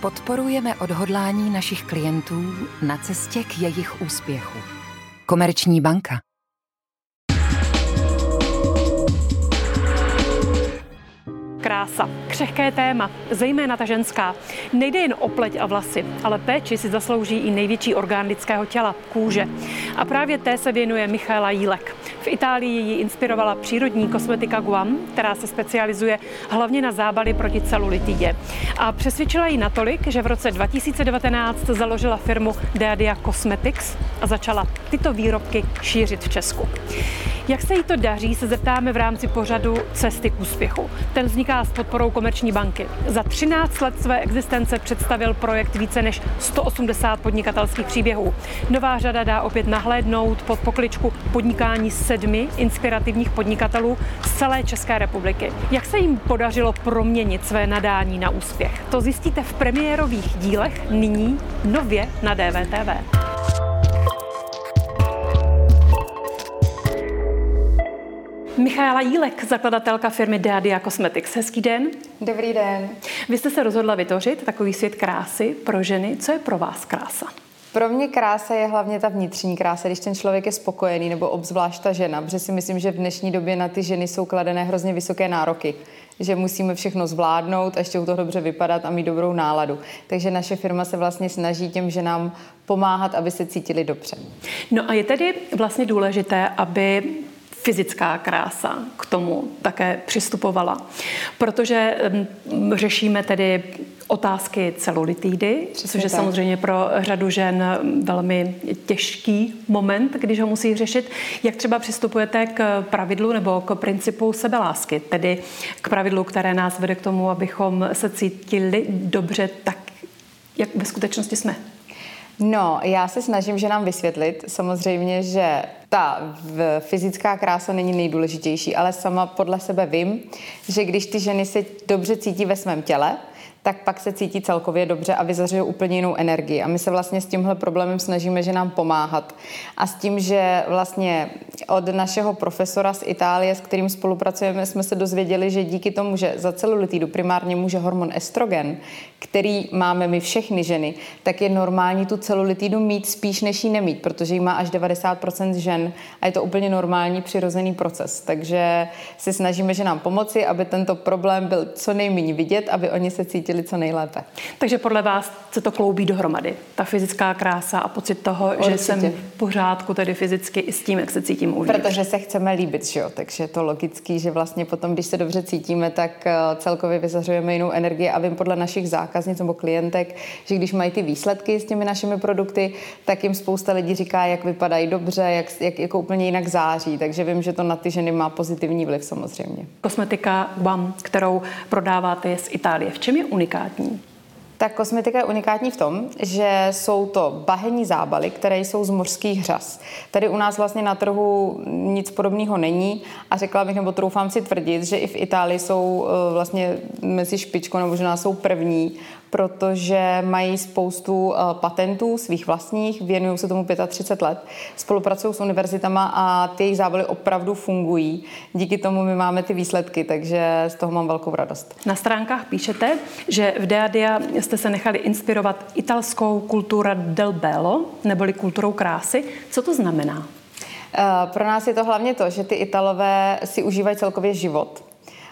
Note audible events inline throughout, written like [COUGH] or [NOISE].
Podporujeme odhodlání našich klientů na cestě k jejich úspěchu. Komerční banka. Krása. Křehké téma, zejména ta ženská. Nejde jen o pleť a vlasy, ale péči si zaslouží i největší orgán lidského těla, kůže. A právě té se věnuje Michaela Jílek. V Itálii ji inspirovala přírodní kosmetika Guam, která se specializuje hlavně na zábaly proti celulitidě. A přesvědčila ji natolik, že v roce 2019 založila firmu Deadia Cosmetics a začala tyto výrobky šířit v Česku. Jak se jí to daří, se zeptáme v rámci pořadu Cesty k úspěchu. Ten vzniká s podporou Komerční banky. Za 13 let své existence představil projekt více než 180 podnikatelských příběhů. Nová řada dá opět nahlédnout pod pokličku podnikání sedmi inspirativních podnikatelů z celé České republiky. Jak se jim podařilo proměnit své nadání na úspěch? To zjistíte v premiérových dílech nyní nově na DVTV. Michaela Jílek, zakladatelka firmy Deadia Cosmetics. Hezký den. Dobrý den. Vy jste se rozhodla vytvořit takový svět krásy pro ženy. Co je pro vás krása? Pro mě krása je hlavně ta vnitřní krása, když ten člověk je spokojený, nebo obzvlášť ta žena, protože si myslím, že v dnešní době na ty ženy jsou kladené hrozně vysoké nároky že musíme všechno zvládnout a ještě u toho dobře vypadat a mít dobrou náladu. Takže naše firma se vlastně snaží těm ženám pomáhat, aby se cítili dobře. No a je tedy vlastně důležité, aby fyzická krása k tomu také přistupovala. Protože řešíme tedy otázky celulitidy, což je tak. samozřejmě pro řadu žen velmi těžký moment, když ho musí řešit. Jak třeba přistupujete k pravidlu nebo k principu sebelásky, tedy k pravidlu, které nás vede k tomu, abychom se cítili dobře tak, jak ve skutečnosti jsme? No, já se snažím, že nám vysvětlit samozřejmě, že ta fyzická krása není nejdůležitější, ale sama podle sebe vím, že když ty ženy se dobře cítí ve svém těle, tak pak se cítí celkově dobře a vyzařují úplně jinou energii. A my se vlastně s tímhle problémem snažíme, že nám pomáhat. A s tím, že vlastně od našeho profesora z Itálie, s kterým spolupracujeme, jsme se dozvěděli, že díky tomu, že za celulitidu primárně může hormon estrogen, který máme my všechny ženy, tak je normální tu celulitidu mít spíš než ji nemít, protože ji má až 90% žen a je to úplně normální přirozený proces. Takže se snažíme, že nám pomoci, aby tento problém byl co nejméně vidět, aby oni se cítili co nejlépe. Takže podle vás se to kloubí dohromady. Ta fyzická krása a pocit toho, Určitě. že jsem v pořádku tedy fyzicky i s tím, jak se cítím uvnitř. Protože se chceme líbit, že jo? Takže je to logický, že vlastně potom, když se dobře cítíme, tak eh, celkově vyzařujeme jinou energii a vím podle našich zákaznic nebo klientek, že když mají ty výsledky s těmi našimi produkty, tak jim spousta lidí říká, jak vypadají dobře, jak, jak jako úplně jinak září. Takže vím, že to na ty ženy má pozitivní vliv samozřejmě. Kosmetika BAM, kterou prodáváte, je z Itálie. V čem je unikátní? Tak kosmetika je unikátní v tom, že jsou to bahenní zábaly, které jsou z mořských řas. Tady u nás vlastně na trhu nic podobného není a řekla bych, nebo troufám si tvrdit, že i v Itálii jsou eh, vlastně mezi špičkou, nebo možná jsou první protože mají spoustu eh, patentů svých vlastních, věnují se tomu 35 let, spolupracují s univerzitama a ty jejich zábaly opravdu fungují. Díky tomu my máme ty výsledky, takže z toho mám velkou radost. Na stránkách píšete, že v Deadia jste se nechali inspirovat italskou kultura del bello, neboli kulturou krásy. Co to znamená? Eh, pro nás je to hlavně to, že ty Italové si užívají celkově život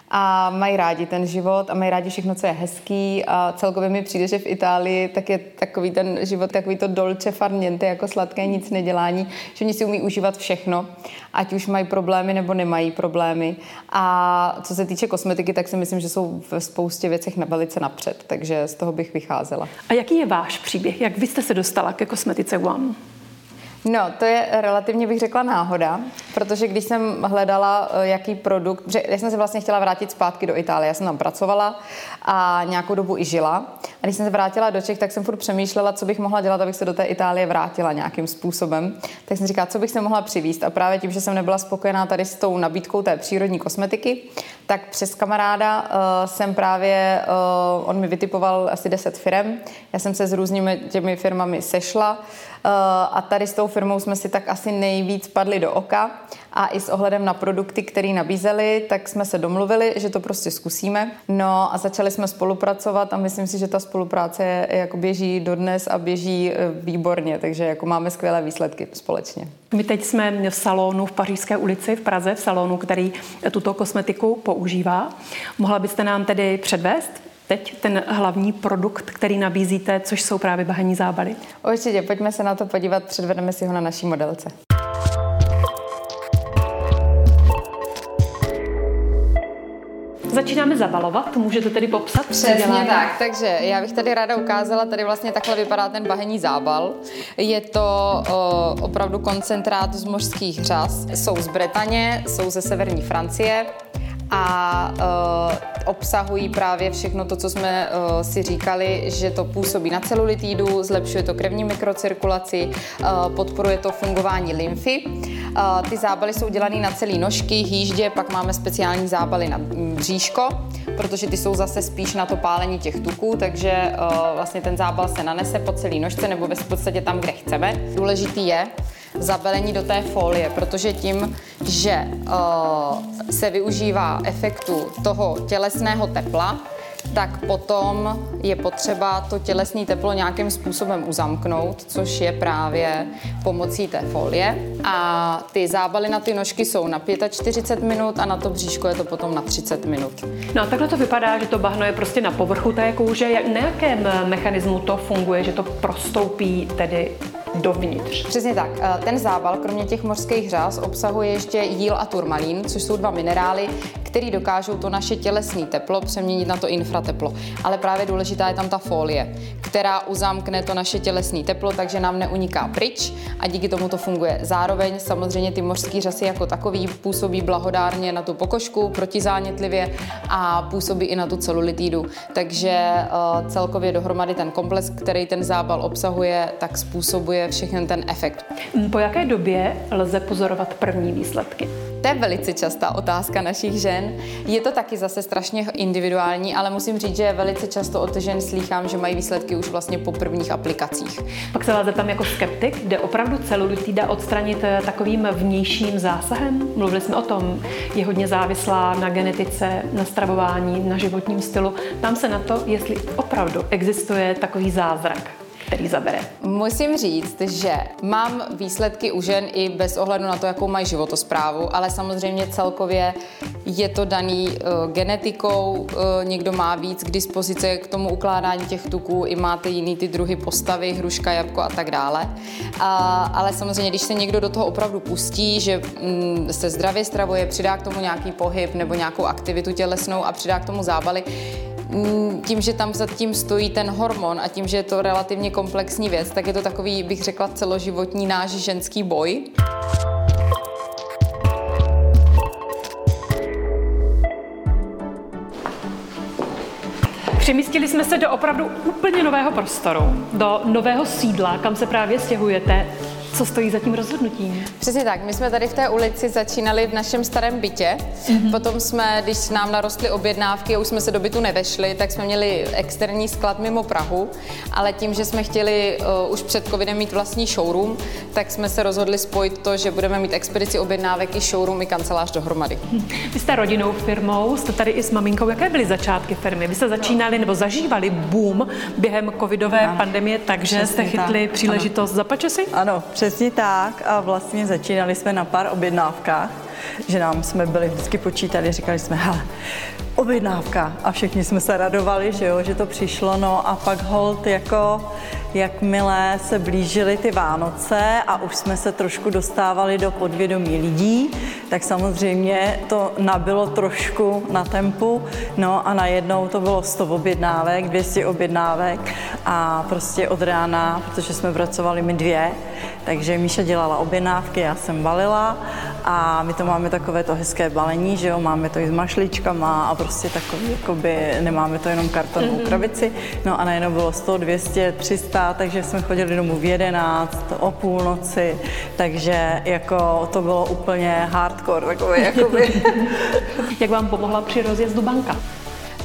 a mají rádi ten život a mají rádi všechno, co je hezký a celkově mi přijde, že v Itálii tak je takový ten život, takový to dolce far niente, jako sladké nic nedělání, že oni si umí užívat všechno, ať už mají problémy nebo nemají problémy. A co se týče kosmetiky, tak si myslím, že jsou v spoustě věcech na velice napřed, takže z toho bych vycházela. A jaký je váš příběh? Jak vy jste se dostala ke kosmetice One? No, to je relativně, bych řekla, náhoda, protože když jsem hledala, eh, jaký produkt, že já jsem se vlastně chtěla vrátit zpátky do Itálie, já jsem tam pracovala a nějakou dobu i žila. A když jsem se vrátila do Čech, tak jsem furt přemýšlela, co bych mohla dělat, abych se do té Itálie vrátila nějakým způsobem. Tak jsem říkala, co bych se mohla přivíst. A právě tím, že jsem nebyla spokojená tady s tou nabídkou té přírodní kosmetiky, tak přes kamaráda uh, jsem právě, uh, on mi vytipoval asi 10 firm. Já jsem se s různými těmi firmami sešla uh, a tady s tou firmou jsme si tak asi nejvíc padli do oka a i s ohledem na produkty, které nabízeli, tak jsme se domluvili, že to prostě zkusíme. No a začali jsme spolupracovat a myslím si, že ta spolupráce jako běží dodnes a běží e, výborně, takže jako máme skvělé výsledky společně. My teď jsme v salonu v Pařížské ulici v Praze, v salonu, který tuto kosmetiku používá. Mohla byste nám tedy předvést teď ten hlavní produkt, který nabízíte, což jsou právě bahenní zábaly? Určitě, pojďme se na to podívat, předvedeme si ho na naší modelce. Začínáme zabalovat, můžete tedy popsat? Přesně tak, takže já bych tady ráda ukázala, tady vlastně takhle vypadá ten bahenní zábal. Je to o, opravdu koncentrát z mořských řas. Jsou z Bretaně, jsou ze severní Francie a uh, obsahují právě všechno to, co jsme uh, si říkali, že to působí na celulitídu, zlepšuje to krevní mikrocirkulaci, uh, podporuje to fungování lymfy. Uh, ty zábaly jsou dělané na celé nožky, hýždě, pak máme speciální zábaly na bříško, protože ty jsou zase spíš na to pálení těch tuků, takže uh, vlastně ten zábal se nanese po celé nožce nebo v podstatě tam, kde chceme. Důležitý je, zabelení do té folie, protože tím, že uh, se využívá efektu toho tělesného tepla, tak potom je potřeba to tělesné teplo nějakým způsobem uzamknout, což je právě pomocí té folie. A ty zábaly na ty nožky jsou na 45 minut a na to bříško je to potom na 30 minut. No a takhle to vypadá, že to bahno je prostě na povrchu té kůže. Na jakém mechanismu to funguje, že to prostoupí tedy dovnitř. Přesně tak. Eh, ten zábal, kromě těch mořských řas, obsahuje ještě jíl a turmalín, což jsou dva minerály, které dokážou to naše tělesné teplo přeměnit na to infrateplo. Ale právě důležitá je tam ta folie, která uzamkne to naše tělesné teplo, takže nám neuniká pryč a díky tomu to funguje. Zároveň samozřejmě ty mořské řasy jako takový působí blahodárně na tu pokožku, protizánětlivě a působí i na tu celulitídu. Takže uh, celkově dohromady ten komplex, který ten zábal obsahuje, tak způsobuje všechny ten efekt. Po jaké době lze pozorovat první výsledky? To je velice častá otázka našich žen. Je to taky zase strašně individuální, ale musím říct, že velice často od žen slýchám, že mají výsledky už vlastně po prvních aplikacích. Pak se vás zeptám jako skeptik, jde opravdu celulitida odstranit eh, takovým vnějším zásahem? Mluvili jsme o tom, je hodně závislá na genetice, na stravování, na životním stylu. Tam se na to, jestli opravdu existuje takový zázrak který zabere? Musím říct, že mám výsledky u žen i bez ohledu na to, jakou mají životosprávu, ale samozřejmě celkově je to daný uh, genetikou, uh, někdo má víc k dispozici k tomu ukládání těch tuků, i máte jiný ty druhy postavy, hruška, jabko a tak dále. A, ale samozřejmě, když se někdo do toho opravdu pustí, že mm, se zdravě stravuje, přidá k tomu nějaký pohyb nebo nějakou aktivitu tělesnou a přidá k tomu zábaly, tím, že tam zatím stojí ten hormon a tím, že je to relativně komplexní věc, tak je to takový, bych řekla, celoživotní náš ženský boj. Přemístili jsme se do opravdu úplně nového prostoru, do nového sídla, kam se právě stěhujete. Co stojí za tím rozhodnutím? Přesně tak. My jsme tady v té ulici začínali v našem starém bytě. Mm-hmm. Potom jsme, když nám narostly objednávky a už jsme se do bytu nevešli, tak jsme měli externí sklad mimo Prahu, ale tím, že jsme chtěli uh, už před covidem mít vlastní showroom, tak jsme se rozhodli spojit to, že budeme mít expedici objednávek i showroom i kancelář dohromady. Vy jste rodinnou firmou, jste tady i s maminkou. Jaké byly začátky firmy? Vy jste začínali nebo zažívali boom během covidové ano. pandemie, takže Přesně jste chytli tak. příležitost ano. za pačesy? Ano, Přesně tak a vlastně začínali jsme na pár objednávkách, že nám jsme byli vždycky počítali, říkali jsme, hele, objednávka. A všichni jsme se radovali, že jo, že to přišlo, no a pak hold jako jakmile se blížily ty Vánoce a už jsme se trošku dostávali do podvědomí lidí, tak samozřejmě to nabilo trošku na tempu, no a najednou to bylo 100 objednávek, 200 objednávek a prostě od rána, protože jsme pracovali my dvě, takže Míša dělala objednávky, já jsem balila a my to máme takové to hezké balení, že jo, máme to i s mašličkama a prostě takový, jakoby nemáme to jenom kartonovou mm-hmm. krabici, no a najednou bylo 100, 200, 300, takže jsme chodili domů v 11, o půlnoci, takže jako to bylo úplně hardcore, takové jakoby. [LAUGHS] Jak vám pomohla při rozjezdu banka?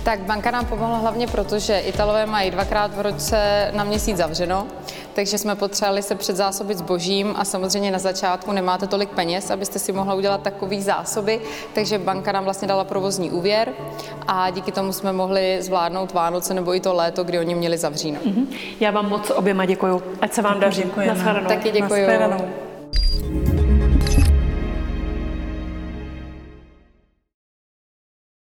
Tak banka nám pomohla hlavně proto, že Italové mají dvakrát v roce na měsíc zavřeno, takže jsme potřebovali se předzásobit zbožím a samozřejmě na začátku nemáte tolik peněz, abyste si mohla udělat takový zásoby, takže banka nám vlastně dala provozní úvěr a díky tomu jsme mohli zvládnout Vánoce nebo i to léto, kdy oni měli zavříno. Já vám moc oběma děkuju. Ať se vám daří. Naschledanou. Taky děkuji.